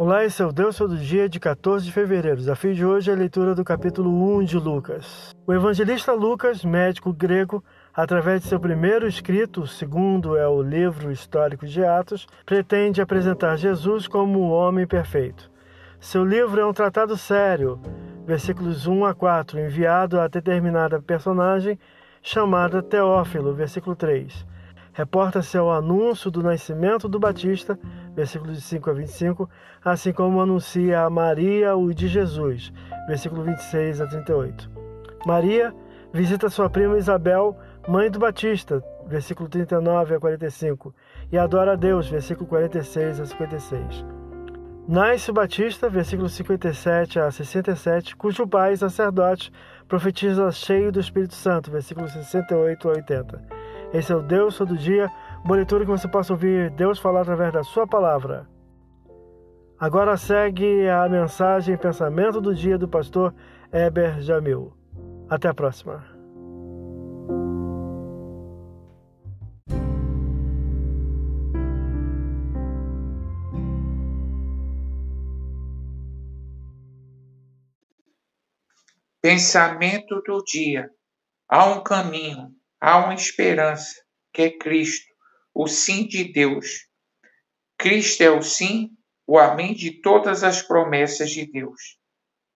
Olá, esse é o Deus Todo Dia de 14 de fevereiro. O desafio de hoje é a leitura do capítulo 1 de Lucas. O evangelista Lucas, médico grego, através de seu primeiro escrito, segundo é o livro histórico de Atos, pretende apresentar Jesus como o homem perfeito. Seu livro é um tratado sério, versículos 1 a 4, enviado a determinada personagem chamada Teófilo, versículo 3 reporta-se ao anúncio do nascimento do Batista, versículos 5 a 25, assim como anuncia a Maria o de Jesus, versículo 26 a 38. Maria visita sua prima Isabel, mãe do Batista, versículo 39 a 45, e adora a Deus, versículo 46 a 56. Nasce o Batista, versículo 57 a 67, cujo pai, sacerdote, profetiza cheio do Espírito Santo, versículo 68 a 80. Esse é o Deus todo dia, uma leitura que você possa ouvir Deus falar através da sua palavra. Agora segue a mensagem pensamento do dia do pastor Eber Jamil. Até a próxima. Pensamento do dia. Há um caminho Há uma esperança, que é Cristo, o sim de Deus. Cristo é o sim, o amém de todas as promessas de Deus.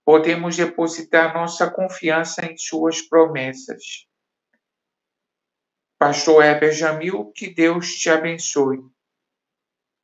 Podemos depositar nossa confiança em suas promessas. Pastor Heber Jamil, que Deus te abençoe.